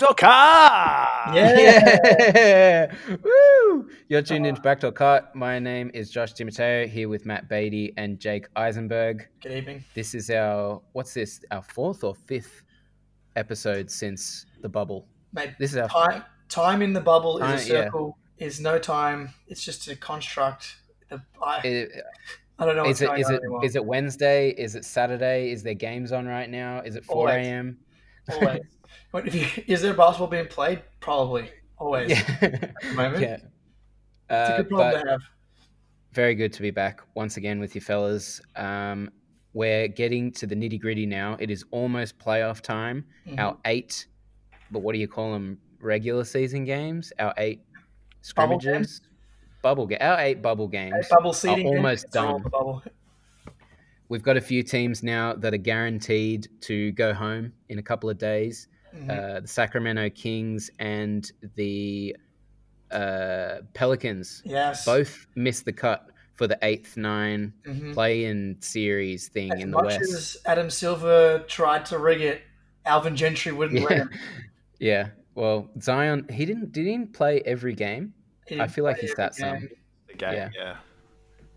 it's Backdoor Car. Yeah. Woo! You're tuned into Backdoor Cut. My name is Josh Timoteo here with Matt Beatty and Jake Eisenberg. Good evening. This is our what's this? Our fourth or fifth episode since the bubble. Mate, This is our time, time in the bubble Time- is a yeah. circle, is no time. It's just a construct. The, I, Is, I don't know what's is it going is on it anymore. is it Wednesday? Is it Saturday? Is there games on right now? Is it four a.m.? Always. If you, is there basketball being played? Probably. Always. Yeah, the moment. yeah. It's a Uh, good problem but- to have. very good to be back once again with you fellas. Um, we're getting to the nitty gritty now. It is almost playoff time. Mhm. Our eight, but what do you call them? Regular season games. Our eight scrimmages. Bubble game. Our eight bubble games. Hey, bubble seating games, almost done. bubble. We've got a few teams now that are guaranteed to go home in a couple of days. Mhm. Uh, the Sacramento Kings and the uh, Pelicans yes. both missed the cut for the eighth nine Mhm. play-in series thing As in the much West. as Adam Silver tried to rig it, Alvin Gentry wouldn't let Yeah, him. yeah. Well, Zion, he didn't did he play every game? I feel like he's every that some. The game, Yeah. yeah.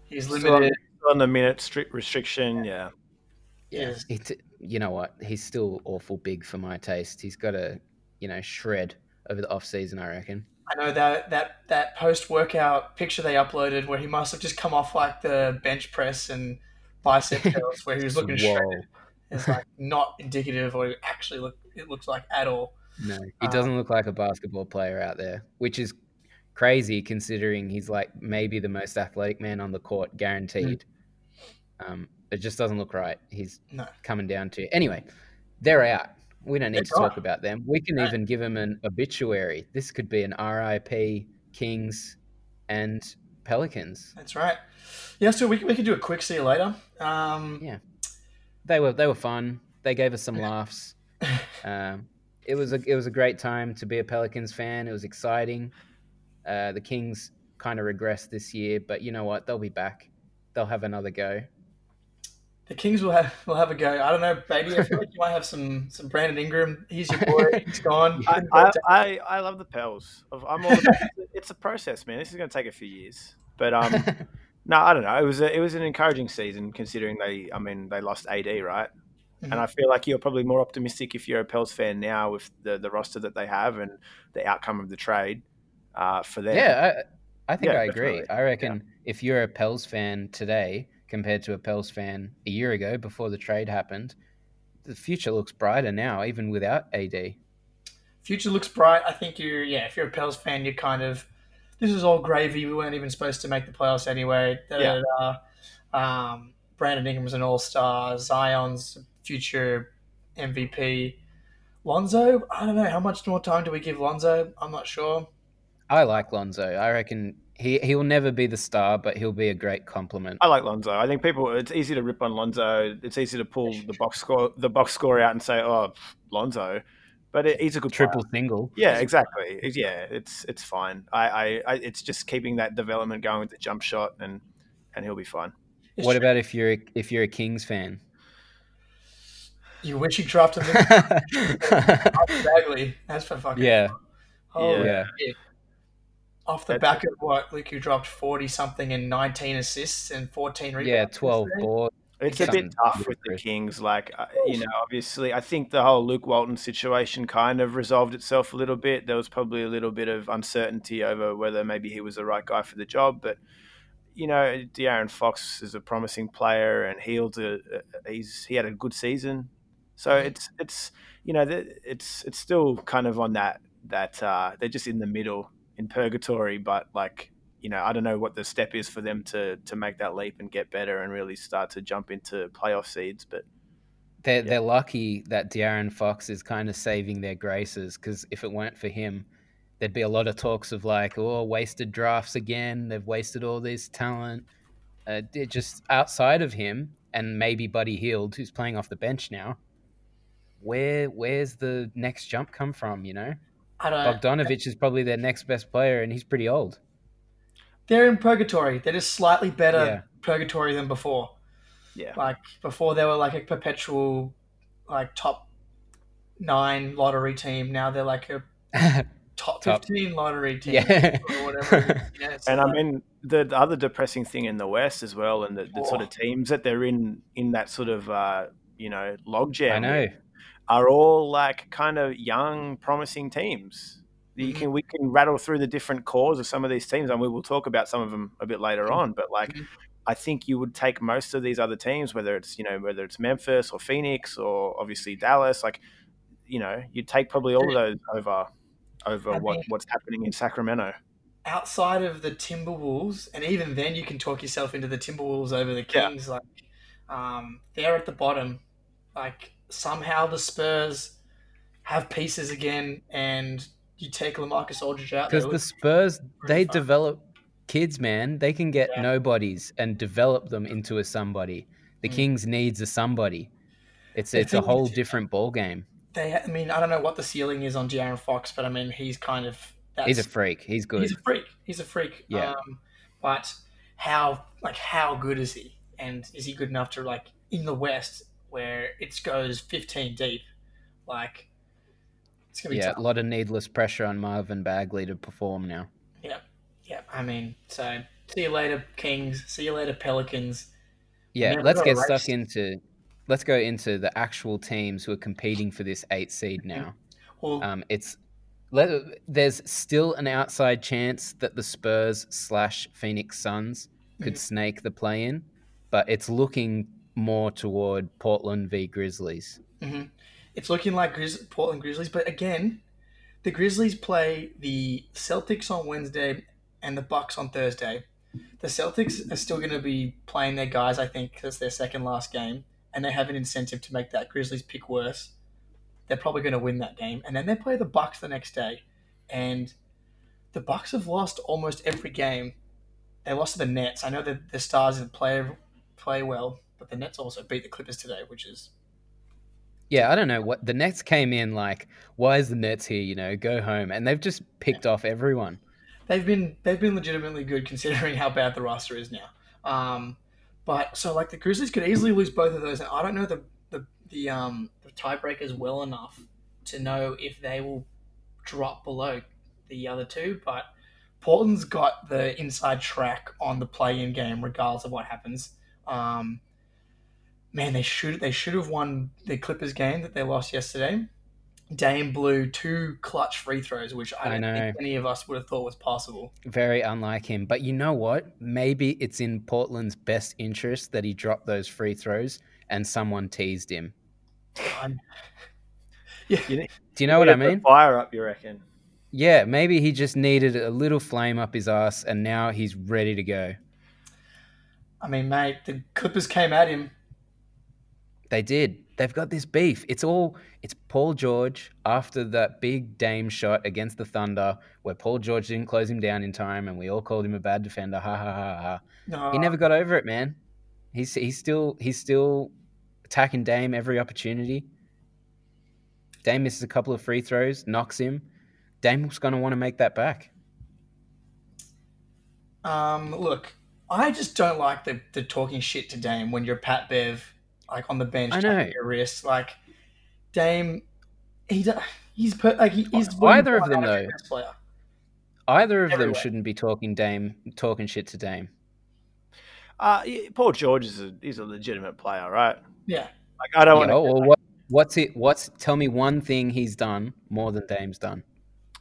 He's Still on, limited. on the minute strict restriction, yeah. Yes. He t- you know what? He's still awful big for my taste. He's got a you know shred over the off season. I reckon. I know that that that post workout picture they uploaded where he must have just come off like the bench press and bicep curls where he was looking shredded. It's like not indicative or actually look it looks like at all. No, he Uh, doesn't look like a basketball player out there, which is crazy considering he's like maybe the most athletic man on the court, guaranteed. Um, it just doesn't look right. He's No. coming down to anyway. They're out. We don't need They're to talk about them. We can No. even give them an obituary. This could be an RIP Kings and Pelicans. That's right. Yeah, so we, we could do a quick see you later. Um, Yeah. They were they were fun. They gave us some laughs. Um, it was a it was a great time to be a Pelicans fan. It was exciting. Uh, the Kings kind of regressed this year, but you know what? They'll be back. They'll have another go. The Kings will have will have a go. I don't know, baby. I feel like you might have some some Brandon Ingram. He's your boy. He's gone. I, I, I, I love the Pels. I'm all about, it's a process, man. This is going to take a few years. But um, no, I don't know. It was a, it was an encouraging season considering they, I mean, they lost AD, right? And I feel like you're probably more optimistic if you're a Pels fan now with the, the roster that they have and the outcome of the trade uh, for them. yeah, I, I think Yeah, I agree. definitely. I reckon if you're a Pels fan today compared to a Pels fan a year ago before the trade happened, the future looks brighter now, even without AD. Future looks bright. I think you're yeah. If you're a Pels fan, you're kind of this is all gravy. We weren't even supposed to make the playoffs anyway. Da, da, Yeah. da, da. Um, Brandon Ingram's an All Star. Zion's future MVP. Lonzo, I don't know how much more time do we give Lonzo. I'm not sure. I like Lonzo. I reckon he he will never be the star, but he'll be a great compliment. I like Lonzo. I think people. It's easy to rip on Lonzo. It's easy to pull the box score, the box score out and say, "Oh, Lonzo," but it, he's a good Triple player. single. Yeah, exactly. Yeah, it's it's fine. I, I, I it's just keeping that development going with the jump shot, and and he'll be fine. It's What true. about if you're a, if you're a Kings fan? you? Wish you drafted him Bagley. That's for fucking yeah, Holy yeah. shit. Off the That's- back of what Luke, who dropped forty something and nineteen assists and fourteen rebounds. Yeah, twelve boards. It's a bit tough with the. Kings. Like, uh, you know, obviously, I think the whole Luke Walton situation kind of resolved itself a little bit. There was probably a little bit of uncertainty over whether maybe he was the right guy for the job. But, you know, De'Aaron Fox is a promising player and he's a, he's he had a good season. So it's it's you know it's it's still kind of on that that uh, they're just in the middle in purgatory, but like you know, I don't know what the step is for them to to make that leap and get better and really start to jump into playoff seeds. But They're Yeah. they're lucky that De'Aaron Fox is kind of saving their graces because if it weren't for him, there'd be a lot of talks of like, oh, wasted drafts again. They've wasted all this talent. Uh, they're just outside of him and maybe Buddy Hield, who's playing off the bench now. Where where's the next jump come from? You know, I don't. Bogdanovich is probably their next best player, and he's pretty old. They're in purgatory. They're just slightly better Yeah. purgatory than before. yeah, Like before, they were like a perpetual, like top nine lottery team. Now they're like a top Top. fifteen lottery team yeah. or whatever. Yeah, it's And I mean, the, the other depressing thing in the West as well, and the, the sort of Oh. teams that they're in in that sort of uh, you know logjam, I know. Are all like kind of young, promising teams. You Mhm. can we can rattle through the different cores of some of these teams, and we will talk about some of them a bit later on. But like, Mhm. I think you would take most of these other teams, whether it's you know whether it's Memphis or Phoenix or obviously Dallas, like you know you'd take probably all of those over over I what mean- what's happening in Sacramento. outside of the Timberwolves, and even then you can talk yourself into the Timberwolves over the Yeah. Kings. Like um, they're at the bottom. Like somehow the Spurs have pieces again, and you take LaMarcus Aldridge out. Because the Spurs, they fun. develop kids, man. They can get Yeah. nobodies and develop them into a somebody. The Mm. Kings needs a somebody. It's it's a whole different ball game. They, I mean, I don't know what the ceiling is on De'Aaron Fox, but I mean, he's kind of that's, He's a freak. He's good. He's a freak. He's a freak. Yeah. Um, but how like how good is he? And is he good enough to like in the West where it goes 15 deep? Like it's gonna be yeah, tough. a lot of needless pressure on Marvin Bagley to perform now. Yeah, Yeah. I mean, so see you later, Kings. See you later, Pelicans. Yeah, we let's get stuck into let's go into the actual teams who are competing for this eight seed now. Well, Um, it's let, there's still an outside chance that the Spurs slash Phoenix Suns could Mhm. snake the play in, but it's looking more toward Portland v Grizzlies. mhm. it's looking like Grizz- Portland Grizzlies, but again, the Grizzlies play the Celtics on Wednesday and the Bucks on Thursday. The Celtics are still going to be playing their guys, I think, because their second last game, and they have an incentive to make that Grizzlies pick worse. They're probably going to win that game, and then they play the Bucks the next day, and the Bucks have lost almost every game. They lost to the Nets. I know that the Stars didn't play play well, but the Nets also beat the Clippers today, which is Yeah, I don't know what the Nets came in like. Why is the Nets here? You know, go home, and they've just picked off everyone. they've been they've been legitimately good considering how bad the roster is now. Um, but so like the Grizzlies could easily lose both of those, and I don't know the the the um the tiebreakers well enough to know if they will drop below the other two. But Portland's got the inside track on the play-in game, regardless of what happens. Um, man, they should they should have won the Clippers game that they lost yesterday. Dame blew two clutch free throws, which I I don't know. think any of us would have thought was possible. Very unlike him. But you know what? Maybe it's in Portland's best interest that he dropped those free throws and someone teased him. Yeah, You know, Do you know what I mean? Fire up, you reckon? Yeah, maybe he just needed a little flame up his ass and now he's ready to go. I mean, mate, the Clippers came at him. They did. They've got this beef. It's all it's Paul George after that big Dame shot against the Thunder where Paul George didn't close him down in time and we all called him a bad defender. Ha ha ha ha. No, He never got over it, man. He's he's still he's still attacking Dame every opportunity. Dame misses a couple of free throws, knocks him. Dame's gonna want to make that back. Um, look, I just don't like the, the talking shit to Dame when you're Pat Bev, like on the bench, I tapping know. your wrist. Like Dame, he he's per, like he, he's Either of them, though. best player. Either of them shouldn't be talking Dame talking shit to Dame. Uh, Paul George is a he's a legitimate player, right? Yeah, Like I don't Yeah, want to. well, what, what's it? What's tell me one thing he's done more than Dame's done.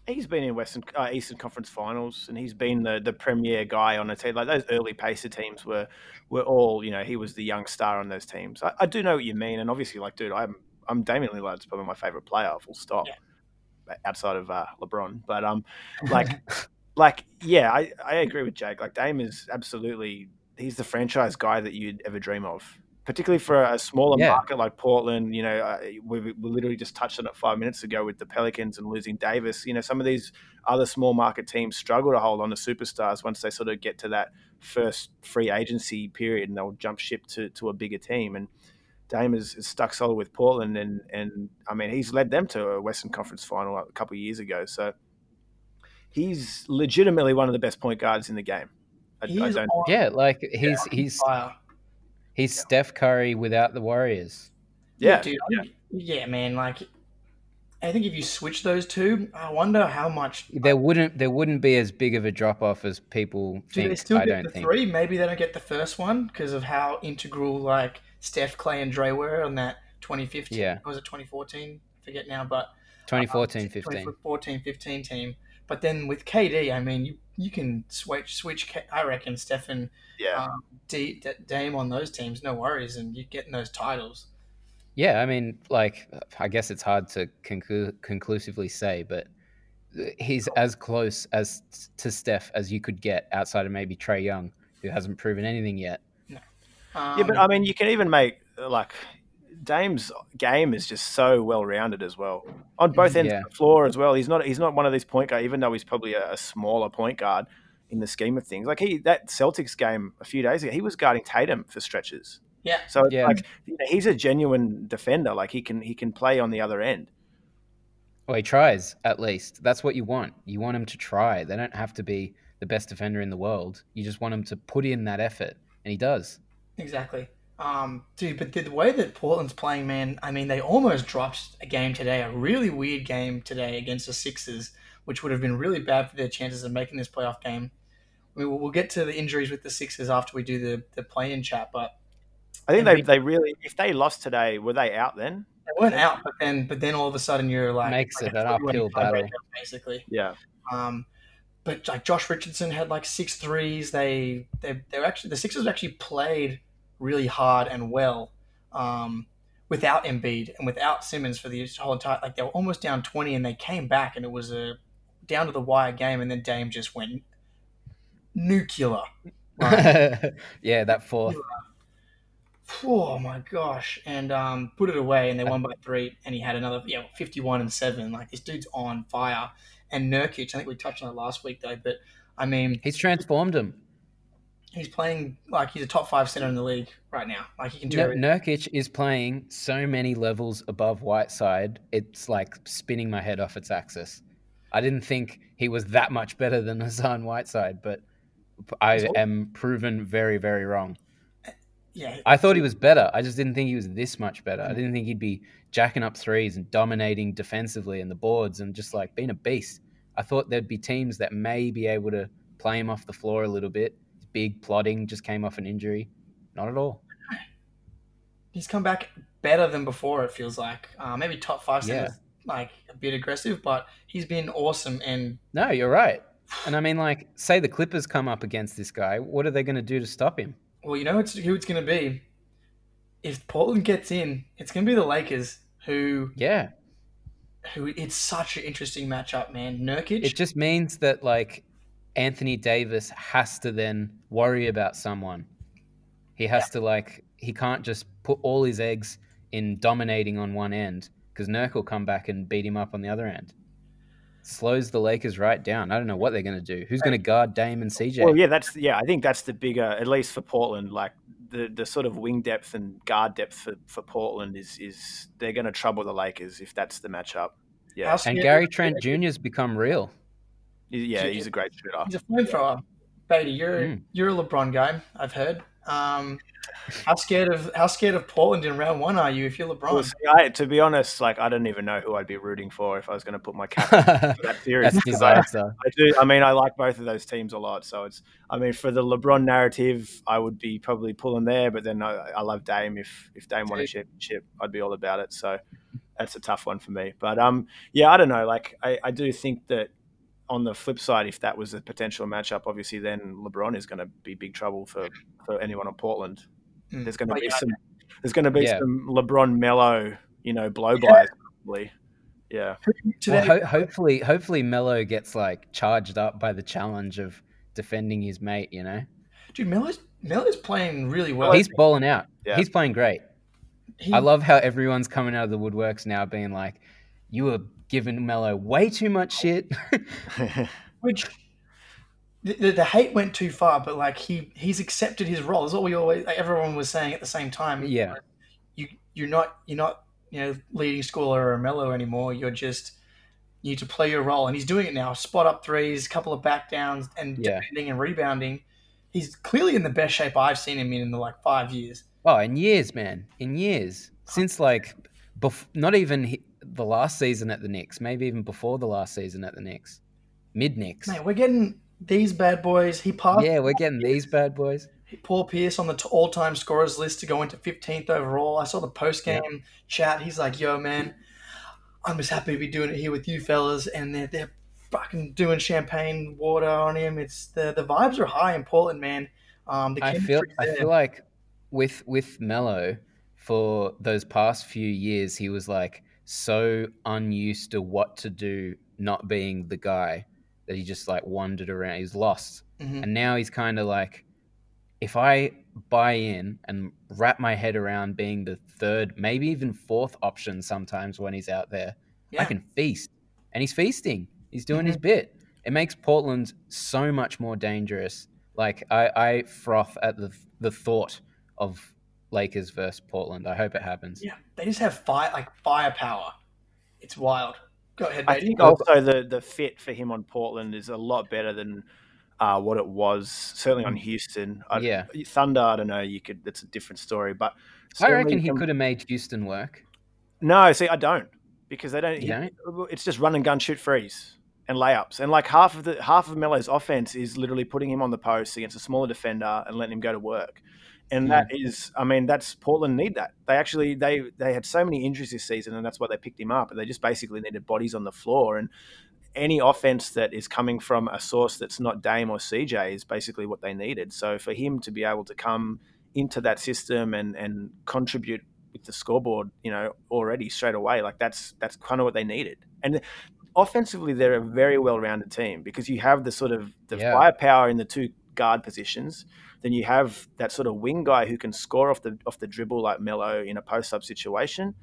He's been in Western uh, Eastern Conference Finals, and he's been the, the premier guy on a team. Like those early Pacer teams were were all you know. He was the young star on those teams. I, I do know what you mean, and obviously, like, dude, I'm I'm Damian Lillard's probably my favorite player, full stop, outside of uh, LeBron. But um, like, like, yeah, I I agree with Jake. Like, Dame is absolutely he's the franchise guy that you'd ever dream of. Particularly for a smaller Yeah. market like Portland, you know, uh, we, we literally just touched on it five minutes ago with the Pelicans and losing Davis. You know, some of these other small market teams struggle to hold on to superstars once they sort of get to that first free agency period and they'll jump ship to, to a bigger team. And Dame is, is stuck solid with Portland. And, and I mean, he's led them to a Western Conference final a couple of years ago. So he's legitimately one of the best point guards in the game. I, he I don't, on Yeah, like he's he's fire. He's Steph Curry without the Warriors. yeah, dude. yeah. Yeah, man. Like I think if you switch those two, I wonder how much. There wouldn't there wouldn't be as big of a drop off as people Do they think. still I get don't the think. three? Maybe they don't get the first one because of how integral like Steph, Clay, and Dray were on that 2015. Yeah. Or was it 2014? Forget now, but 2014, uh, 15. 2014, 15 team. But then with KD, I mean, you, you can switch switch. K- I reckon Stephen Yeah. um, D, D, Dame on those teams, no worries, and you're getting those titles. Yeah, I mean, like, I guess it's hard to conclu- conclusively say, but he's as close as to Steph as you could get outside of maybe Trae Young, who hasn't proven anything yet. Um, yeah, but I mean, you can even make like Dame's game is just so well rounded as well on both ends Yeah. of the floor as well. He's not he's not one of these point guard, even though he's probably a, a smaller point guard in the scheme of things. Like he that Celtics game a few days ago, he was guarding Tatum for stretches. yeah, So Yeah. like you know, he's a genuine defender. Like he can he can play on the other end. Well, he tries at least. That's what you want. You want him to try. They don't have to be the best defender in the world. You just want him to put in that effort, and he does. exactly. Um, dude, but the, the way that Portland's playing, man, I mean, they almost dropped a game today, a really weird game today against the Sixers, which would have been really bad for their chances of making this playoff game. I mean, we'll, we'll get to the injuries with the Sixers after we do the, the play-in chat, but I think they, we- they really if they lost today, were they out then? they weren't out. But then, but then all of a sudden, you're like Makes like it a an 31 uphill battle. basically. Yeah. Um, but like Josh Richardson had like six threes. They they they're actually the Sixers actually played really hard and well um, without Embiid and without Simmons for the whole entire. Like they were almost down twenty and they came back and it was a down to the wire game and then Dame just went nuclear. Right. yeah, that fourth. oh my gosh! And um, put it away and they won by three and he had another you know fifty one and seven. Like this dude's on fire. And Nurkic, I think we touched on it last week though, but I mean. He's transformed him. He's playing like he's a top five center in the league right now. Like he can do Nur- everything. Nurkic is playing so many levels above Whiteside. It's like spinning my head off its axis. I didn't think he was that much better than Hassan Whiteside, but I am proven very, very wrong. Yeah, I thought he was better. I just didn't think he was this much better. I didn't think he'd be jacking up threes and dominating defensively and the boards and just like being a beast. I thought there'd be teams that may be able to play him off the floor a little bit. Big plotting just came off an injury. Not at all. he's come back better than before. It feels like uh, maybe top five Yeah. centers like a bit aggressive, but he's been awesome. And No, you're right. And I mean, like, say the Clippers come up against this guy, what are they going to do to stop him? well, you know it's, who it's going to be. If Portland gets in, it's going to be the Lakers. Who Yeah, who? It's such an interesting matchup, man. Nurkic. it just means that like Anthony Davis has to then worry about someone. He has to like he can't just put all his eggs in dominating on one end because Nurk will come back and beat him up on the other end. Slows the Lakers right down. I don't know what they're going to do. Who's going to guard Dame and CJ? Well, yeah, that's yeah. I think that's the bigger, at least for Portland. Like the the sort of wing depth and guard depth for, for Portland is is they're going to trouble the Lakers if that's the matchup. Yeah, and Gary Trent Jr.'s become real. Yeah, he's a great shooter. He's a flamethrower. Beatty, you're Mm. you're a LeBron guy. I've heard. Um, how scared of how scared of Portland in round one are you if you're LeBron? Well, see, I, to be honest, like I don't even know who I'd be rooting for if I was going to put my cap for that series. That's disaster. I do. I mean, I like both of those teams a lot. So it's. I mean, for the LeBron narrative, I would be probably pulling there. But then I, I love Dame. If if Dame won a championship, I'd be all about it. So that's a tough one for me. But um, yeah, I don't know. Like I, I do think that on the flip side, if that was a potential matchup, obviously then LeBron is going to be big trouble for for anyone on Portland. Mm. There's going to But be yeah, some. There's going to be Yeah. some LeBron Melo, you know, blow bys probably. Yeah. Well, ho- hopefully, hopefully Melo gets like charged up by the challenge of defending his mate. You know, dude, Melo's Melo's playing really well. he's balling out. Yeah. He's playing great. He- I love how everyone's coming out of the woodworks now, being like, "You were giving Melo way too much shit." which the, the, the hate went too far, but like he he's accepted his role. That's what we always like, everyone was saying at the same time. Yeah. you you're not you're not you know leading scorer or Melo anymore. You're just you need to play your role, and he's doing it now. Spot up threes, couple of back downs, and Yeah. defending and rebounding. He's clearly in the best shape I've seen him in in the like five years. oh, in years, man, in years since like, bef- not even he, the last season at the Knicks, maybe even before the last season at the Knicks, mid Knicks. Mate, we're getting these bad boys. He passed. Yeah, we're getting these bad boys. Paul Pierce on the all-time scorers list to go into 15th overall. I saw the post-game chat. He's like, "Yo, man, I'm just happy to be doing it here with you fellas." And they're they're fucking doing champagne water on him. It's the the vibes are high in Portland, man. Um, the I feel I feel like with with Melo for those past few years, he was like so unused to what to do, not being the guy that he just like wandered around. He's lost, Mhm. and now he's kind of like, if I buy in and wrap my head around being the third, maybe even fourth option sometimes when he's out there, Yeah. I can feast, and he's feasting. He's doing his bit. It makes Portland so much more dangerous. Like I, I froth at the the thought of Lakers versus Portland. I hope it happens. Yeah, they just have fire like firepower. It's wild. Go ahead, I think also the the fit for him on Portland is a lot better than uh, what it was. Certainly on Houston. I, Yeah. Thunder. I don't know. You could. It's a different story. But I reckon he com- could have made Houston work. No, see, I don't because they don't. You he- It's just run and gun, shoot freeze, and layups. And like half of the half of Melo's offense is literally putting him on the post against a smaller defender and letting him go to work. And Hmm. that is, I mean, that's Portland need that. They actually they they had so many injuries this season, and that's why they picked him up. And they just basically needed bodies on the floor. And any offense that is coming from a source that's not Dame or CJ is basically what they needed. So for him to be able to come into that system and and contribute with the scoreboard, you know, already straight away, like that's that's kind of what they needed. And offensively, they're a very well-rounded team because you have the sort of the Yeah. firepower in the two guard positions. Then you have that sort of wing guy who can score off the off the dribble like Melo in a post-up situation.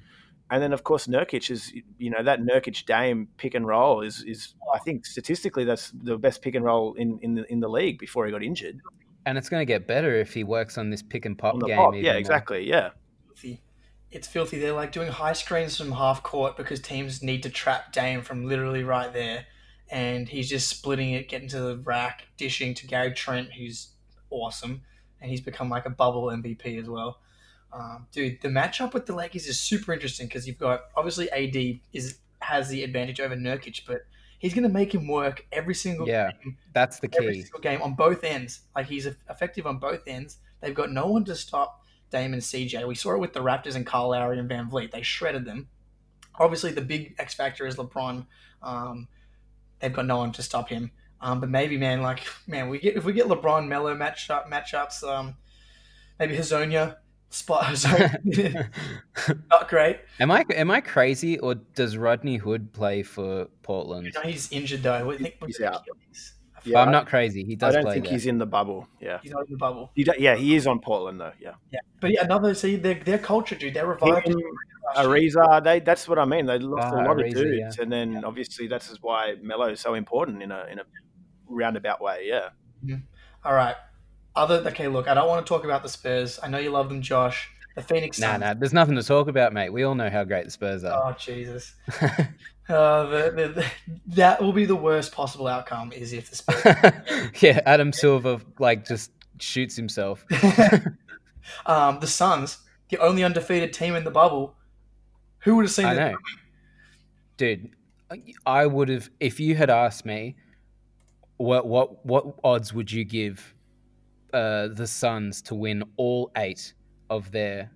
And then, of course, Nurkic is, you know, that Nurkic Dame pick and roll is, is I think statistically that's the best pick and roll in, in the in the league before he got injured. And it's going to get better if he works on this pick and pop game. pop. even Yeah, more. exactly. Yeah. filthy. It's filthy. They're like doing high screens from half court because teams need to trap Dame from literally right there, and he's just splitting it, getting to the rack, dishing to Gary Trent, who's awesome, and he's become like a bubble MVP as well. Um, dude, the matchup with the Lakers is super interesting because you've got obviously AD is has the advantage over Nurkic, but he's going to make him work every single Yeah. game That's the every key. single game on both ends. Like he's effective on both ends. They've got no one to stop Dame and CJ. We saw it with the Raptors and Kyle Lowry and VanVleet. They shredded them. Obviously, the big X factor is LeBron. Um, they've got no one to stop him. Um, but maybe, man, like man, we get if we get LeBron Melo matchup matchups, um, maybe Hezonja spot Hezonja. not great. am I am I crazy or does Rodney Hood play for Portland? You know, he's injured though. I think he's out. Yeah, I'm not crazy. He does. I don't play think there. he's in the bubble. Yeah. He's not in the bubble. He do- yeah, he is on Portland though. Yeah. Yeah, but yeah, another see their their culture, dude. They're revived. Him, Ariza, they that's what I mean. They lost Ah, a lot Ariza, of dudes, and then obviously that's is why Melo is so important in a in a roundabout way. Yeah. All right. Other okay, look, I don't want to talk about the Spurs. I know you love them, Josh. The Phoenix Nah, Suns. nah. There's nothing to talk about, mate. We all know how great the Spurs are. Oh Jesus. Uh, the, the, the, that will be the worst possible outcome. Is if the Spurs. yeah, Adam Silver like just shoots himself. um, the Suns, the only undefeated team in the bubble. Who would have seen I that? know, dude. I would have if you had asked me what what what odds would you give uh, the Suns to win all eight of their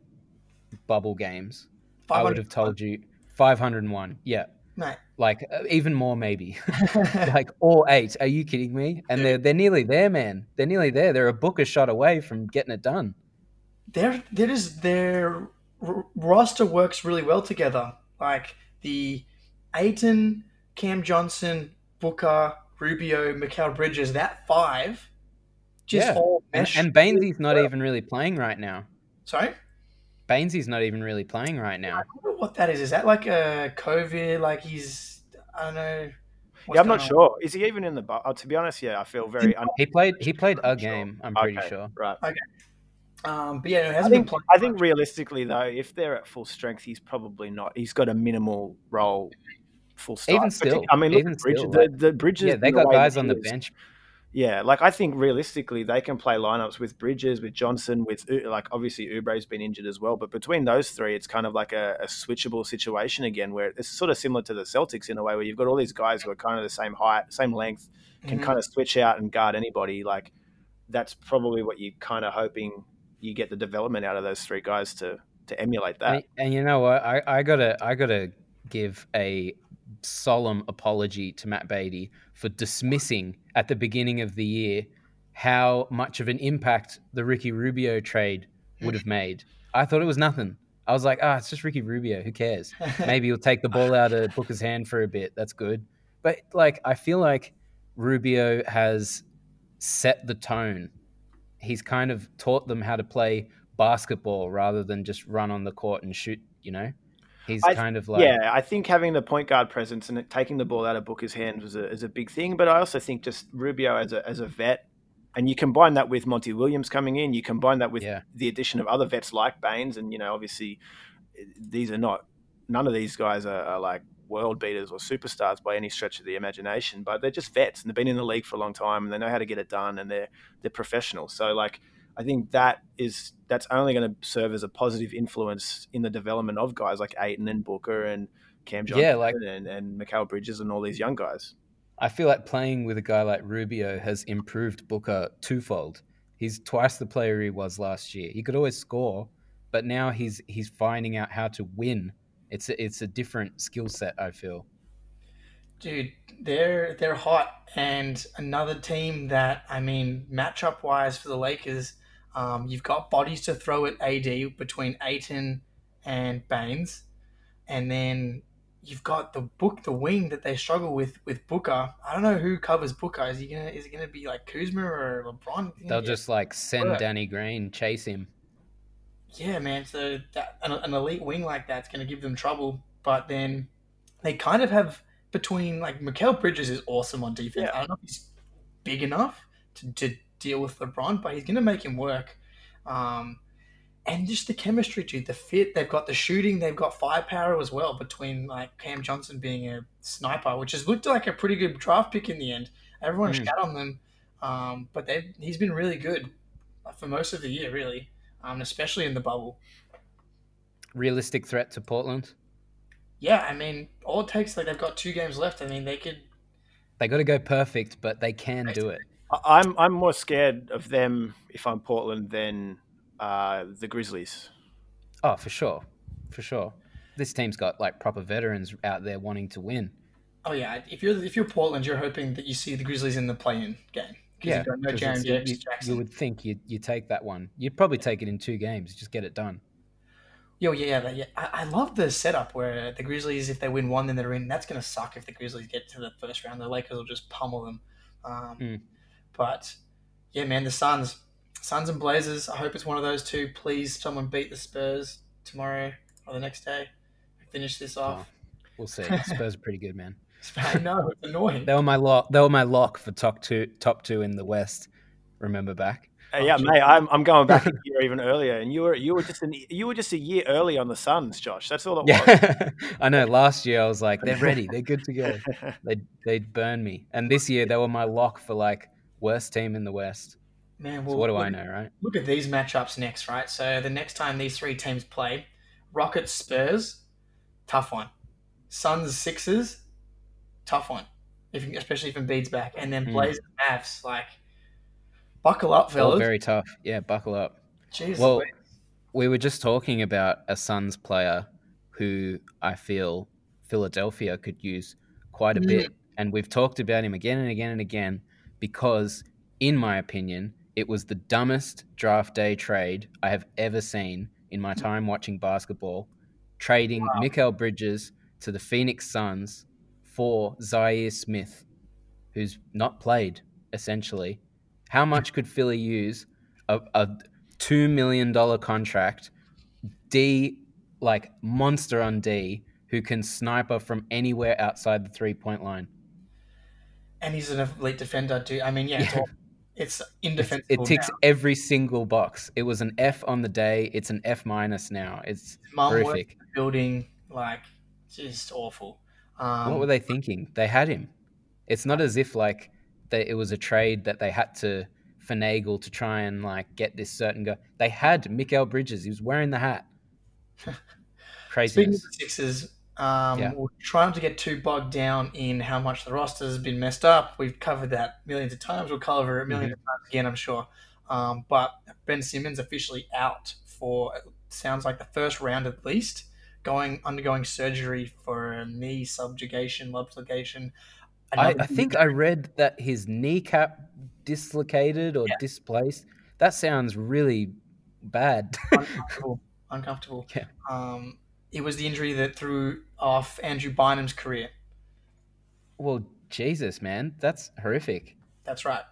bubble games? I would have told you 501. Yeah, Mate. like uh, even more maybe. like all eight. Are you kidding me? And they're they're nearly there, man. They're nearly there. They're a booker shot away from getting it done. their their just their r- roster works really well together. Like the Ayton, Cam Johnson, Booker, Rubio, Mikal Bridges, that five, just Yeah. all And, mesh. and Baynesy's not even really playing right now. Sorry, Baynesy's not even really playing right I now. don't know what that is. Is that like a COVID? Like he's I don't know. what's yeah, I'm not on. sure. Is he even in the bubble? Oh, to be honest, yeah, I feel very. Un- He played he played a game, I'm pretty okay, sure. Right. Okay. Um, but yeah, it hasn't been think, playing. I think realistically though, if they're at full strength, he's probably not. He's got a minimal role. Full stop. Even still, I mean, look even at Bridges. still, the, the Bridges. Yeah, they in got way guys on he the bench. Yeah, like I think realistically they can play lineups with Bridges, with Johnson, with like obviously Oubre's been injured as well, but between those three, it's kind of like a, a, switchable situation again, where it's sort of similar to the Celtics in a way, where you've got all these guys who are kind of the same height, same length, can mm-hmm. kind of switch out and guard anybody. Like that's probably what you're kind of hoping you get the development out of those three guys to to emulate that. And, and you know what, I, I gotta I gotta give a solemn apology to Matt Beatty for dismissing at the beginning of the year how much of an impact the Ricky Rubio trade would have made. I thought it was nothing. I was like, ah, oh, it's just Ricky Rubio. Who cares? Maybe he'll take the ball out of Booker's hand for a bit. That's good. But like, I feel like Rubio has set the tone. He's kind of taught them how to play basketball rather than just run on the court and shoot. You know, He's I, kind of like yeah. I think having the point guard presence and taking the ball out of Booker's hands was a, is a big thing. But I also think just Rubio as a as a vet, and you combine that with Monty Williams coming in, you combine that with yeah. the addition of other vets like Baynes, and you know obviously eh, these are not none of these guys are, are like world beaters or superstars by any stretch of the imagination, but they're just vets and they've been in the league for a long time and they know how to get it done and they're they're professional. So like I think that is that's only going to serve as a positive influence in the development of guys like Ayton and Booker and Cam Johnson yeah, like, and, and Mikal Bridges and all these young guys. I feel like playing with a guy like Rubio has improved Booker twofold. He's twice the player he was last year. He could always score, but now he's he's finding out how to win. It's a, it's a different skill set. I feel. Dude, they're they're hot, and another team that I mean, matchup wise for the Lakers, um, you've got bodies to throw at AD between Ayton and Baynes, and then you've got the book, the wing that they struggle with with Booker. I don't know who covers Booker. Is he gonna? Is it gonna be like Kuzma or LeBron? They'll just like send Danny Green chase him. Yeah, man. So that, an, an elite wing like that's gonna give them trouble. But then they kind of have between like Mikal Bridges is awesome on defense. Yeah. I don't know if he's big enough to, to deal with LeBron, but he's going to make him work. Um, and just the chemistry, dude, the fit. They've got the shooting. They've got firepower as well between like Cam Johnson being a sniper, which has looked like a pretty good draft pick in the end. Everyone mm. shat on them, um, but he's been really good for most of the year, really, um, especially in the bubble. Realistic threat to Portland. Yeah, I mean, all it takes like they've got two games left. I mean, they could. They got to go perfect, but they can do it. I'm I'm more scared of them if I'm Portland than uh, the Grizzlies. Oh, for sure, for sure. This team's got like proper veterans out there wanting to win. Oh yeah, if you're if you're Portland, you're hoping that you see the Grizzlies in the play-in game. Yeah, no you, you, would think you you take that one. You'd probably take it in two games. Just get it done. Yo, yeah, yeah. I, I love the setup where the Grizzlies, if they win one, then they're in. That's gonna suck if the Grizzlies get to the first round. The Lakers will just pummel them. Um, mm. But yeah, man, the Suns, Suns and Blazers. I hope it's one of those two. Please, someone beat the Spurs tomorrow or the next day. Finish this off. Oh, we'll see. Spurs are pretty good, man. I know it's annoying. they were my lock. They were my lock for top two. Top two in the West. Remember back. Uh, yeah, oh, mate, I'm, I'm going back a year even earlier, and you were you were just an, you were just a year early on the Suns, Josh. That's all it was. Yeah. I know. Last year I was like, they're ready, they're good to go. They they'd burn me, and this year they were my lock for like worst team in the West. Man, well, so what do look, I know, right? Look at these matchups next, right? So the next time these three teams play, Rockets Spurs, tough one. Suns Sixers, tough one. If especially if Embiid's back, and then hmm. Blazers mm. Mavs, like buckle up, fellas. Oh, very tough. Yeah, buckle up. Jeez, well, we were just talking about a Suns player who I feel Philadelphia could use quite a mm. bit, and we've talked about him again and again and again because, in my opinion, it was the dumbest draft day trade I have ever seen in my time watching basketball. Trading wow. Mikal Bridges to the Phoenix Suns for Zhaire Smith, who's not played, essentially. How much could Philly use a, a $2 million contract, D, like monster on D, who can sniper from anywhere outside the three point line? And he's an elite defender too. I mean, yeah, yeah. it's, indefensible. It ticks now. every single box. It was an F on the day. It's an F minus now. It's Mom horrific. Building like just awful. Um, what were they thinking? They had him. It's not as if like that it was a trade that they had to finagle to try and like get this certain guy. They had Mikal Bridges. He was wearing the hat. Speaking of the Sixers, um, Yeah. we're trying to get too bogged down in how much the roster has been messed up. We've covered that millions of times. We'll cover it 1000000s Mm-hmm. of times again, I'm sure. Um, but Ben Simmons officially out for sounds like the first round at least, going undergoing surgery for a knee subjugation, subjugation. I, I think I read that his kneecap dislocated or Yeah. displaced. That sounds really bad. uncomfortable. uncomfortable. Yeah. Um, it was the injury that threw off Andrew Bynum's career. well, Jesus, man, that's horrific. That's right.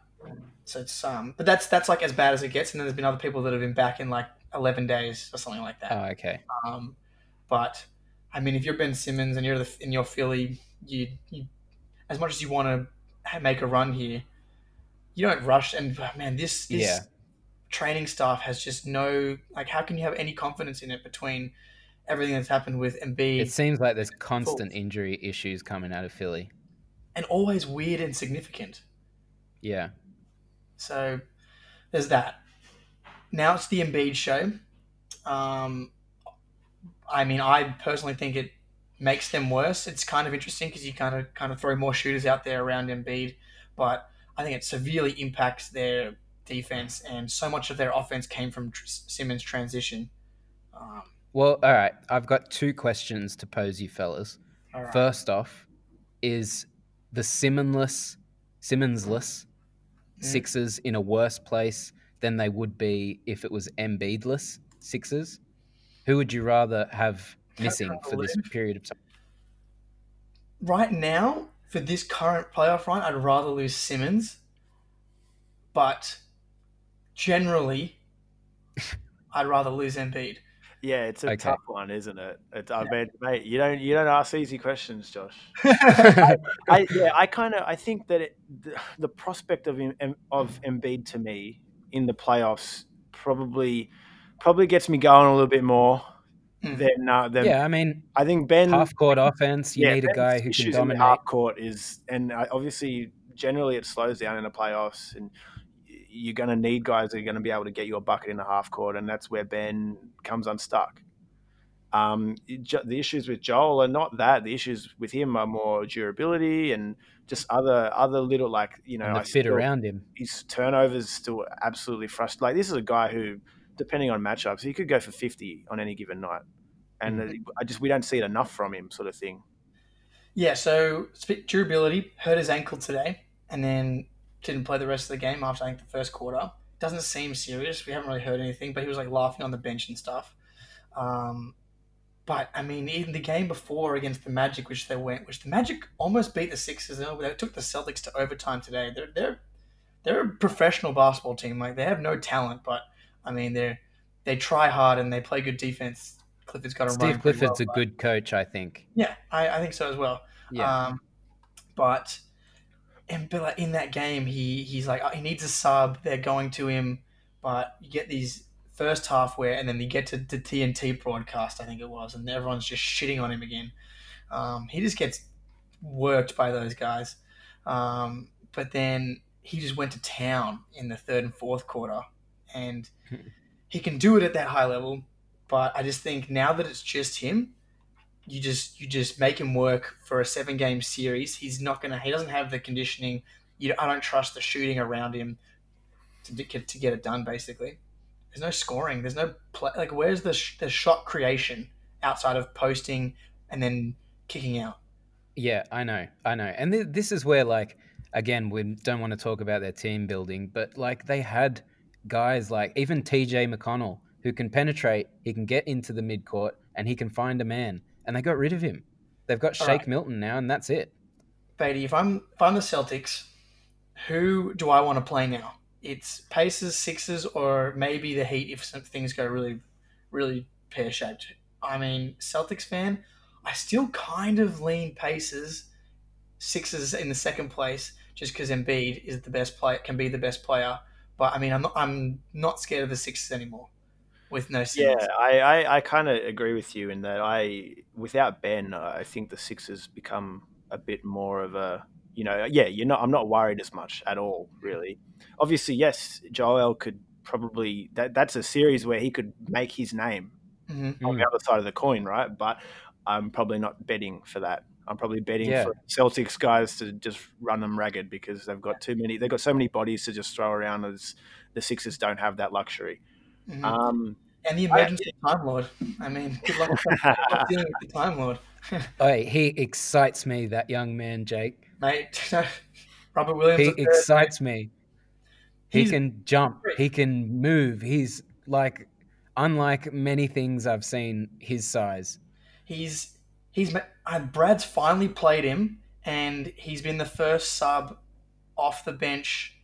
So it's um, but that's that's like as bad as it gets. And then there's been other people that have been back in like 11 days or something like that. Oh, okay. Um, but I mean, if you're Ben Simmons and you're the in your Philly, you, you as much as you want to make a run here, you don't rush. And man, this this Yeah. training staff has just no like. How can you have any confidence in it between everything that's happened with Embiid It seems like there's constant injury issues coming out of Philly. and always weird and significant? Yeah. So there's that. Now it's the Embiid show. Um, I mean, I personally think it makes them worse. It's kind of interesting because you kind of kind of throw more shooters out there around Embiid, but I think it severely impacts their defense, and so much of their offense came from tr- Simmons' transition. Um, Well, all right. I've got two questions to pose you fellas. right. First off, is the Simmonless, Simmonsless Mm. Sixers in a worse place than they would be if it was Embiidless Sixers? Who would you rather have missing for this period of time? right now, for this current playoff run, I'd rather lose Simmons, but generally, I'd rather lose Embiid. Yeah, it's a Okay. tough one, isn't it? It, I mean, mate, you don't you don't ask easy questions, Josh. yeah, I yeah, I kind of I think that it, the, the prospect of of Embiid to me in the playoffs probably probably gets me going a little bit more Hmm. than uh, than yeah, I mean, I think Ben half court offense, you yeah, need a guy who can issues in the dominate. half court is and uh, obviously generally it slows down in the playoffs and you're going to need guys that are going to be able to get you a bucket in the half court and that's where Ben comes unstuck. Um, the issues with Joel are not that. The issues with him are more durability and just other other little like you know and the I fit still- around him. his turnovers still absolutely frustrating. Like this is a guy who, depending on matchups, he could go for fifty on any given night, and Mm-hmm. I just we don't see it enough from him, sort of thing. Yeah. So durability hurt his ankle today, and then didn't play the rest of the game after I think the first quarter. Doesn't seem serious. We haven't really heard anything, but he was like laughing on the bench and stuff. Um, but I mean, even the game before against the Magic, which they went, which the Magic almost beat the Sixers. They took the Celtics to overtime today. They're they're they're a professional basketball team. Like they have no talent, but I mean they they try hard and they play good defense. Clifford's got to run. Steve Clifford's well, a but- good coach, I think. Yeah, I, I think so as well. Yeah. Um, but and but like in that game, he he's like oh, he needs a sub. They're going to him, but you get these first half where, and then you get to the TNT broadcast, I think it was, and everyone's just shitting on him again. Um, he just gets worked by those guys. Um, but then he just went to town in the third and fourth quarter, and he can do it at that high level. But I just think now that it's just him, you just you just make him work for a seven game series. He's not gonna. He doesn't have the conditioning. You, I don't trust the shooting around him to to get it done. Basically, there's no scoring. There's no play. Like where's the sh- the shot creation outside of posting and then kicking out? Yeah, I know, I know, and th- this is where, like, again, we don't want to talk about their team building, but like they had guys like even TJ McConnell who can penetrate, he can get into the midcourt, and he can find a man, and they got rid of him. They've got All Shake right. Milton now, and that's it. Beatty, if I'm if I'm the Celtics, who do I want to play now? It's Pacers, Sixers, or maybe the Heat if some things go really, really pear shaped. I mean, Celtics fan, I still kind of lean Pacers, Sixers in the second place, just because Embiid is the best player, can be the best player. But I mean, I'm not, I'm not scared of the Sixers anymore with no Yeah, I, I, I kind of agree with you in that I, without Ben, I think the Sixers become a bit more of a, you know, yeah, you're not. I'm not worried as much at all, really. Obviously, yes, Joel could probably that that's a series where he could make his name Mhm. on Mm. the other side of the coin, right? But I'm probably not betting for that. I'm probably betting Yeah. for Celtics guys to just run them ragged because they've got too many. They've got so many bodies to just throw around. As the Sixers don't have that luxury. Mhm. Um, and the emergency Time Lord. I mean, good luck, dealing with the Time Lord, Oi, he excites me, that young man, Jake. mate. Robert Williams. He excites me. He He's can jump. great. He can move. He's like, unlike many things I've seen his size. He's he's uh, Brad's finally played him, and he's been the first sub off the bench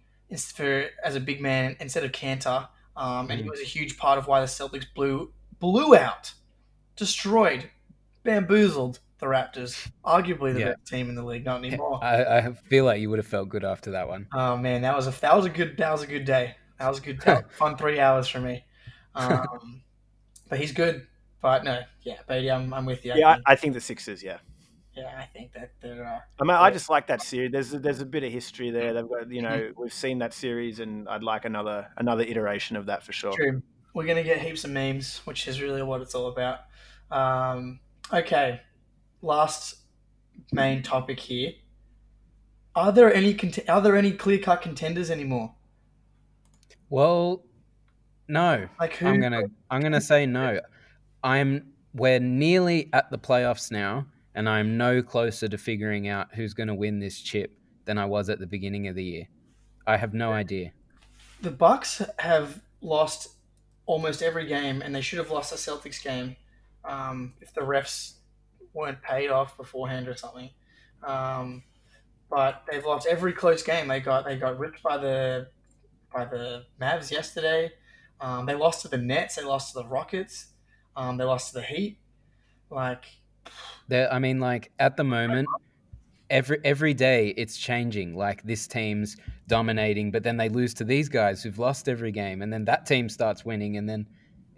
for as a big man instead of Kanter. Um, and he Mm. was a huge part of why the Celtics blew blew out, destroyed, bamboozled the Raptors, arguably the Yeah. best team in the league. Not anymore. I, I feel like you would have felt good after that one. Oh man, that was a that was a good that was a good day. That was a good that was a fun three hours for me. Um, but he's good. But no, yeah, Beatty, I'm, I'm with you. I yeah, think, I, I think the Sixers. Yeah, yeah, I think that they're. Uh, I mean, I just like that series. There's a, there's a bit of history there. They've got you know we've seen that series, and I'd like another another iteration of that for sure. True. We're gonna get heaps of memes, which is really what it's all about. Um, okay, last main topic here. Are there any cont- are there any clear cut contenders anymore? Well, no. Like who? I'm gonna I'm gonna say no. I'm we're nearly at the playoffs now, and I'm no closer to figuring out who's gonna win this chip than I was at the beginning of the year. I have no idea. The Bucks have lost almost every game, and they should have lost the Celtics game um, if the refs weren't paid off beforehand or something. Um, but they've lost every close game. They got they got ripped by the by the Mavs yesterday. Um, they lost to the Nets. They lost to the Rockets. Um, they lost to the Heat. Like There, I mean, like at the moment, every every day it's changing. Like this team's dominating, but then they lose to these guys who've lost every game, and then that team starts winning, and then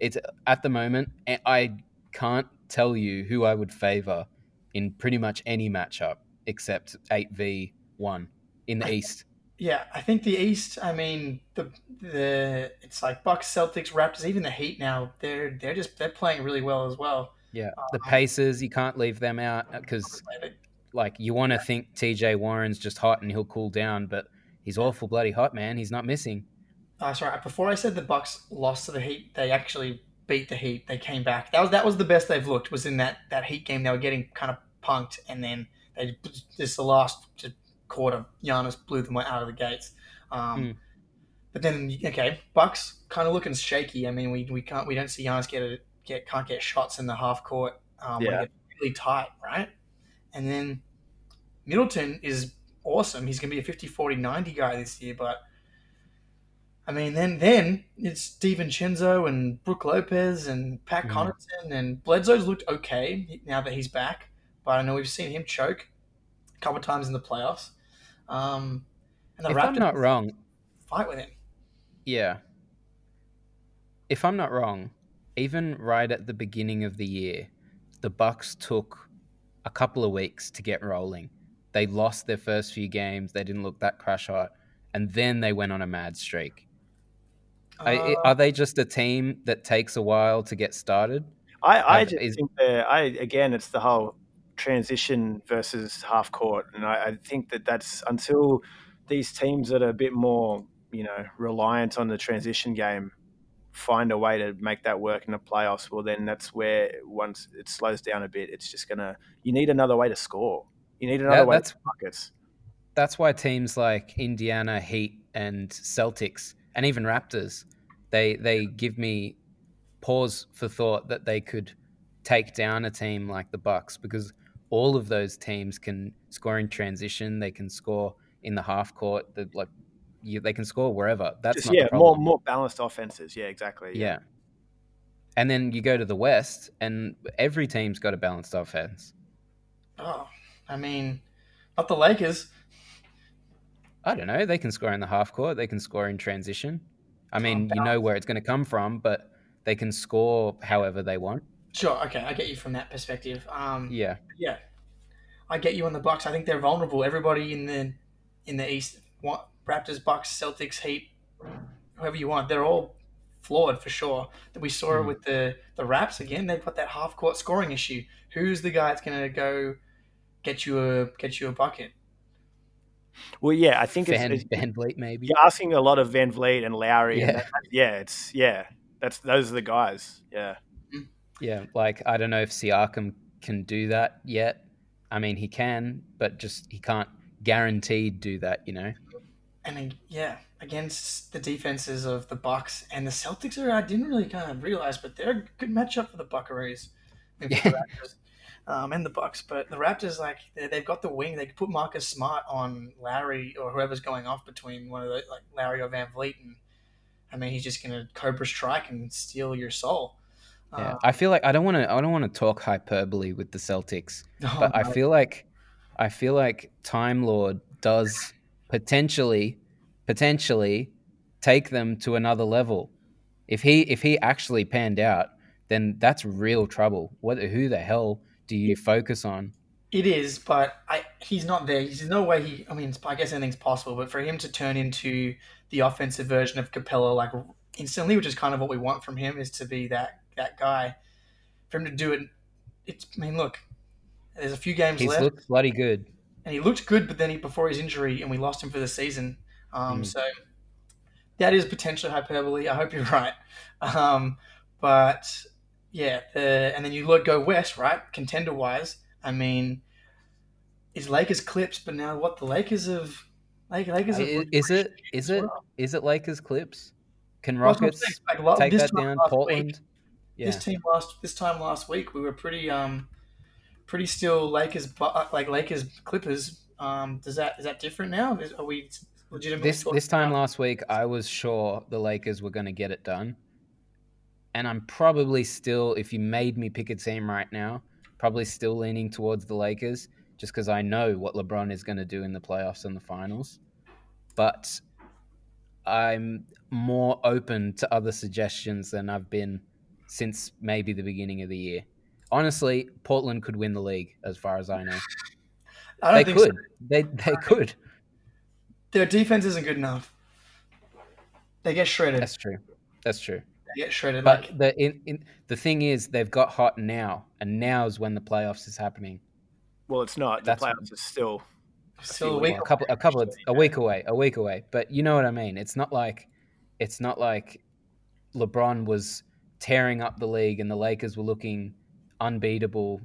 it's at the moment I- I can't tell you who I would favor in pretty much any matchup except eight v one in the East. Yeah, I think the East. I mean, the the it's like Bucks, Celtics, Raptors, even the Heat now. They're they're just they're playing really well as well. Yeah, the Pacers you can't leave them out because like you want to think TJ Warren's just hot and he'll cool down, but he's awful bloody hot, man. He's not missing. Uh, sorry, before I said the Bucks lost to the Heat, they actually beat the Heat. They came back. That was that was the best they've looked. Was in that that Heat game. They were getting kind of punked, and then they just the last quarter, Giannis blew them out of the gates. Um, Hmm. But then okay, Bucks kind of looking shaky. I mean, we, we can't we don't see Giannis get a, get can't get shots in the half court. Um, Yeah. really tight, right? And then Middleton is awesome. He's going to be a 50 40 90 guy this year, but I mean, then then it's DiVincenzo and Brook Lopez and Pat Mhm. Connaughton and Bledsoe's looked okay now that he's back, but I know we've seen him choke a couple times in the playoffs. Um, and the If Raptors I'm not wrong, fight with him. yeah. If I'm not wrong, even right at the beginning of the year, the Bucks took a couple of weeks to get rolling. They lost their first few games. They didn't look that crash hot, and then they went on a mad streak. I- Uh, are they just a team that takes a while to get started? I, I Have- just is- think that I again, it's the whole transition versus half court, and I, I think that that's until these teams that are a bit more, you know, reliant on the transition game find a way to make that work in the playoffs. Well, then that's where once it slows down a bit, it's just gonna. You need another way to score. You need another That- way that's to buckets. that's why teams like Indiana, Heat, and Celtics, and even Raptors, they they give me pause for thought that they could take down a team like the Bucks because all of those teams can score in transition. They can score in the half court. The, like you, they can score wherever. That's Just not yeah, the more more balanced offenses. Yeah, exactly. yeah. And then you go to the West, and every team's got a balanced offense. Oh, I mean, not the Lakers. I don't know. They can score in the half court. They can score in transition. I mean, you know where it's going to come from, but they can score however they want. Sure, okay, I get you from that perspective. Um, Yeah. yeah, I get you on the Bucks. I think they're vulnerable. Everybody in the in the East, want Raptors, Bucks, Celtics, Heat, whoever you want, they're all flawed for sure. That we saw Mm. with the the Raps again. They've got that half court scoring issue. Who's the guy that's going to go get you a get you a bucket? Well, yeah, I think Van, it's, it's VanVleet, maybe. you're asking a lot of VanVleet and Lowry. and Yeah. that- yeah, it's yeah, that's those are the guys. Yeah, Yeah, like I don't know if Siakam can do that yet. I mean, he can, but just he can't guaranteed do that. You know. And yeah, against the defenses of the Bucks and the Celtics are I didn't really kind of realize, but they're a good matchup for the Buccaneers. Maybe the Raptors, um, and the Bucks, but the Raptors like they- they've got the wing. They could put Marcus Smart on Lowry or whoever's going off between one of the like Lowry or VanVleet, and I mean he's just gonna Cobra strike and steal your soul. Yeah, Uh, I feel like I don't want to. I don't want to talk hyperbole with the Celtics, oh, but I feel like, I feel like Time Lord does potentially, potentially, take them to another level. If he if he actually panned out, then that's real trouble. What who the hell do you focus on? It is, but I he's not there. There's no way he. I mean, I guess anything's possible, but for him to turn into the offensive version of Capela like instantly, which is kind of what we want from him, is to be that that guy. For him to do it, it's. I mean, look, there's a few games He's left, looked bloody good. And he looked good, but then he before his injury, and we lost him for the season. Um, Mm. So that is potentially hyperbole. I hope you're right. Um, but yeah, the and then you look go west, right? Contender wise, I mean, is Lakers Clips, but now what the Lakers have, like Lakers have. Is it is it is it Lakers Clips? Can Well, that's what I'm Rockets saying, like, take that down? Portland. Week, Yeah. This team last this time last week, we were pretty um, pretty still Lakers, bu- uh, like Lakers Clippers. Um, does that is that different now? Is, are we legitimately this this time about- last week, I was sure the Lakers were going to get it done, and I'm probably still, if you made me pick a team right now, probably still leaning towards the Lakers, just because I know what LeBron is going to do in the playoffs and the finals. But I'm more open to other suggestions than I've been since maybe the beginning of the year. Honestly, Portland could win the league, as far as I know. I don't They think could. so. They they could. Their defense isn't good enough. They get shredded. That's true. That's true. They get shredded. But like the in, in, the thing is, they've got hot now, and now is when the playoffs is happening. well, it's not. The That's- playoffs are still. still a few week. A couple, a couple, of, a week away, a week away. But you know what I mean. It's not like, it's not like LeBron was tearing up the league and the Lakers were looking unbeatable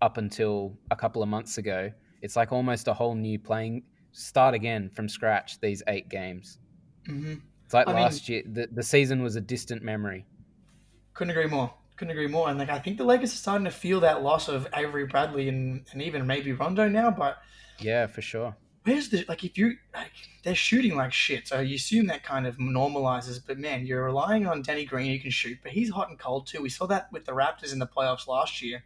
up until a couple of months ago. It's like almost a whole new playing start again from scratch. These eight games. hmm It's like I mean- last year. The, the season was a distant memory. Couldn't agree more. Couldn't agree more. And like I think the Lakers are starting to feel that loss of Avery Bradley and, and even maybe Rondo now. But Yeah, for sure. where's the like if you they're shooting like shit, so you assume that kind of normalizes. But man, you're relying on Danny Green who can shoot, but he's hot and cold too. We saw that with the Raptors in the playoffs last year.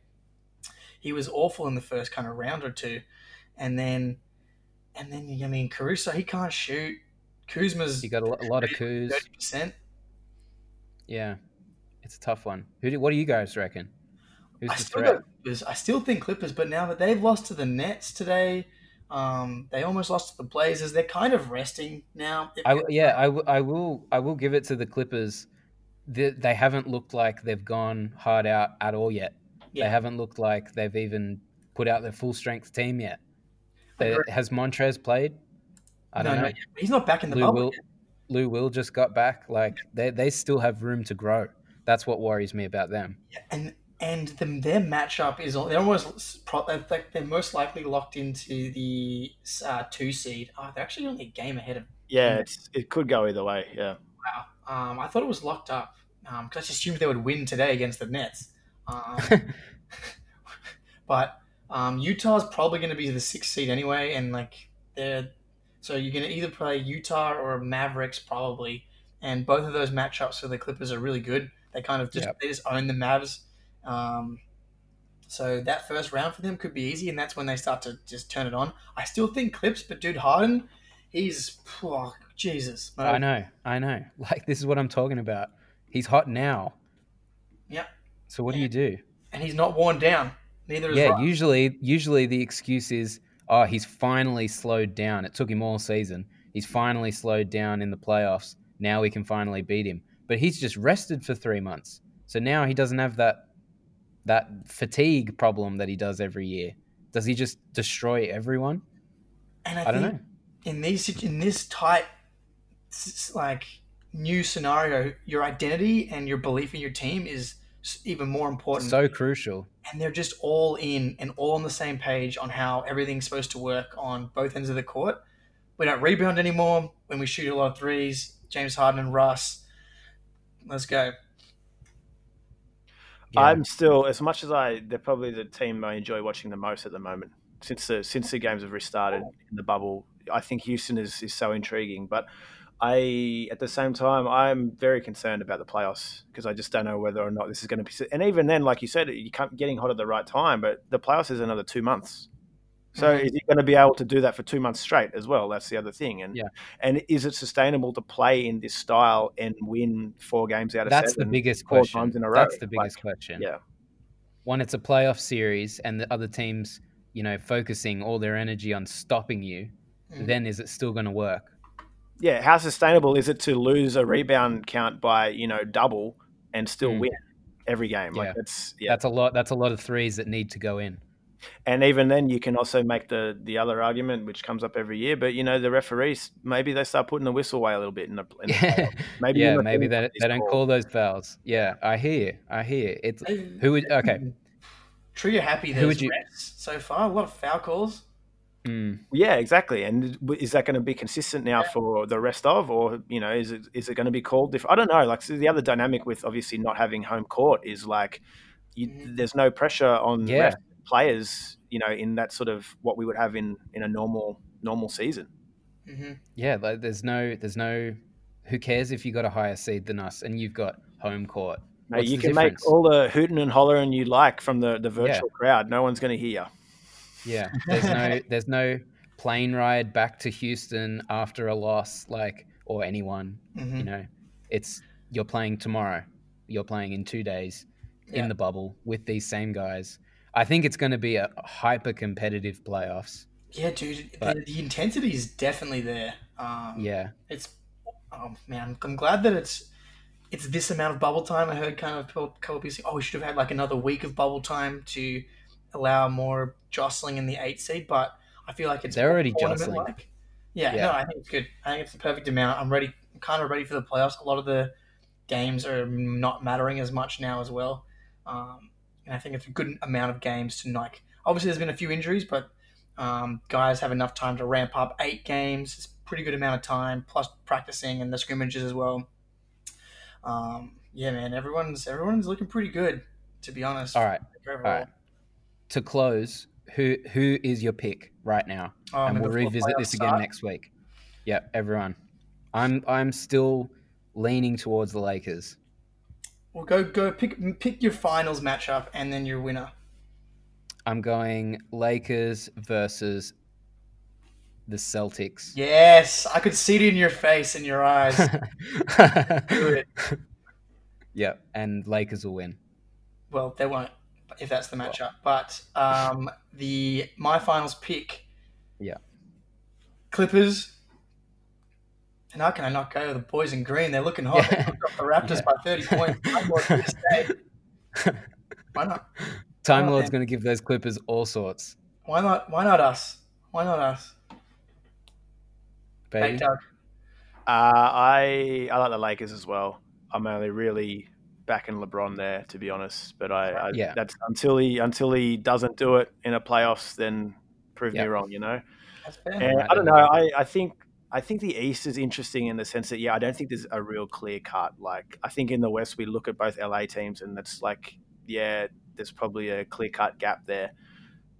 He was awful in the first kind of round or two, and then and then I mean Caruso he can't shoot. Kuzma's You got a, lo- a lot of Kuz. thirty percent. Yeah, it's a tough one. Who? Do, what do you guys reckon? Who's I the still, threat? go Clippers. I still think Clippers, but now that they've lost to the Nets today, um, they almost lost to the Blazers. They're kind of resting now. I, yeah, I, w- I will. I will give it to the Clippers. They, they haven't looked like they've gone hard out at all yet. Yeah. They haven't looked like they've even put out their full strength team yet. They, has Montrez played? I don't no, know. no, he's not back in the Lou bubble. will. yet. Lou will just got back. Like they, they still have room to grow. That's what worries me about them. and and the, their matchup is they're almost they're most likely locked into the uh, two seed. Oh, they're actually only a game ahead of. Yeah, it's, it could go either way. Yeah. Wow, um, I thought it was locked up because I just assumed they would win today against the Nets. Um, but um, Utah's probably going to be the sixth seed anyway, and like they're so you're going to either play Utah or Mavericks probably, and both of those matchups for the Clippers are really good. They kind of just Yep. they just own the Mavs. Um, so that first round for them could be easy, and that's when they start to just turn it on. I still think Clips, but dude, Harden, he's oh, Jesus. I know, I know. Like this is what I'm talking about. He's hot now. Yep. So what do you do? and he's not worn down. Neither is Yeah, usually usually the excuse is, oh, he's finally slowed down. It took him all season. He's finally slowed down in the playoffs. Now we can finally beat him. But he's just rested for three months, so now he doesn't have that that fatigue problem that he does every year. Does he just destroy everyone? And I, I don't think know. in these in this tight like new scenario, your identity and your belief in your team is even more important. So crucial. and they're just all in and all on the same page on how everything's supposed to work on both ends of the court. We don't rebound anymore when we shoot a lot of threes. James Harden and Russ. Let's go. Yeah. I'm still as much as I. They're probably the team I enjoy watching the most at the moment since the since the games have restarted in the bubble. I think Houston is is so intriguing, but I at the same time I'm very concerned about the playoffs because I just don't know whether or not this is going to be. And even then, like you said, you can't getting hot at the right time, but the playoffs is another two months. So Mhm. is he going to be able to do that for two months straight as well? That's the other thing. And Yeah. and is it sustainable to play in this style and win four games out of That's the seven? biggest four question. times in a row? That's the Like, biggest question. yeah. One, it's a playoff series, and the other teams, you know, focusing all their energy on stopping you. Mhm. Then is it still going to work? yeah, how sustainable is it to lose a rebound count by you know double and still Mm. win every game? Like Yeah. that's yeah. That's a lot. That's a lot of threes that need to go in. And even then, you can also make the the other argument, which comes up every year. But you know, the referees maybe they start putting the whistle away a little bit in the. In the Maybe yeah, the maybe they, they don't call those fouls. Yeah, I hear. I hear you. It's who would okay. True, you're happy Who would you- refs so far. A lot of foul calls. Mm, Yeah, exactly. And is that going to be consistent now Yeah. for the rest of, or you know, is it is it going to be called? If I don't know, like so the other dynamic with obviously not having home court is like, you, Mhm. there's no pressure on Yeah. Ref players, you know, in that sort of what we would have in in a normal normal season. hmm yeah, like there's no, there's no. Who cares if you got a higher seed than us and you've got home court? Mate, What's you can difference? make all the hooting and hollering you like from the, the virtual crowd. No one's going to hear you. Yeah, there's no, there's no plane ride back to Houston after a loss, like or anyone. hmm You know, it's you're playing tomorrow. You're playing in two days Yeah. in the bubble with these same guys. I think it's going to be a hyper competitive playoffs. Yeah, dude. But- the, the intensity is definitely there. Um, Yeah, it's oh man, I'm glad that it's it's this amount of bubble time. I heard kind of people- a couple people say, "Oh, we should have had like another week of bubble time to allow more jostling in the eight seed." But I feel like it's They're already jostling. Like. Yeah, Yeah. no, I think it's good. I think it's the perfect amount. I'm ready. I'm kind of ready for the playoffs. A lot of the games are not mattering as much now as well, um, and I think it's a good amount of games to like. Obviously, there's been a few injuries, but um, guys have enough time to ramp up eight games. It's a pretty good amount of time, plus practicing and the scrimmages as well. Um, yeah, man, everyone's everyone's looking pretty good, to be honest. all right, Overall. all right. To close, who who is your pick right now? Um, and we'll revisit this again start, next week. Yeah, everyone. I'm I'm still leaning towards the Lakers. We'll go go pick pick your finals matchup and then your winner. I'm going Lakers versus the Celtics. Yes, I could see it in your face, in your eyes. Do it. yeah, and Lakers will win. well, they won't if that's the matchup. But um, the my finals pick. Yeah. Clippers. And how can I not go? The boys in green, they're looking hot. They Yeah. knocked off the Raptors Yeah. by 30 points. I'm more here to stay. Why not? Time Oh, Lord's going to give those Clippers all sorts, Why not? Why not us? Why not us? Hey. Doug. Uh, I I like the Lakers as well. I'm only really backing LeBron there, to be honest. But I, I Yeah. that's until he until he doesn't do it in a playoffs, then prove Yeah. me wrong. You know. That's fair. And right I don't know. I, I think I think the East is interesting in the sense that yeah, I don't think there's a real clear cut. Like I think in the West we look at both LA teams and that's like yeah, there's probably a clear cut gap there.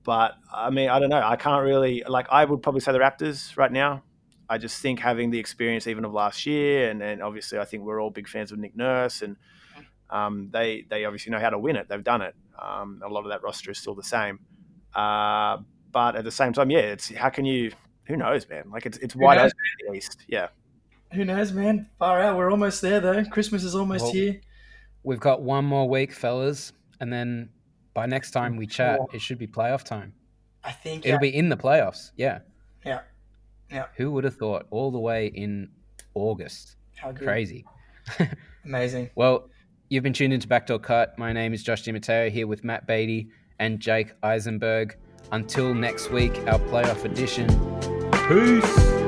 But I mean, I don't know. I can't really like. I would probably say the Raptors right now. I just think having the experience even of last year, and, and obviously I think we're all big fans of Nick Nurse, and um, they they obviously know how to win it. They've done it. Um, a lot of that roster is still the same. Uh, but at the same time, yeah, it's how can you? Who knows, man? Like it's it's wide knows? open in the East. Yeah, Who knows, man? Far out. We're almost there, though. Christmas is almost Well, here. We've got one more week, fellas, and then by next time we chat, Sure. it should be playoff time. I think It'll yeah, be in the playoffs. Yeah. Yeah. Yeah. Who would have thought all the way in August? how good. Crazy. amazing. Well, you've been tuned into Backdoor Cut. My name is Josh DiMatteo here with Matt Beatty and Jake Eisenberg. Until next week, our playoff edition. Peace.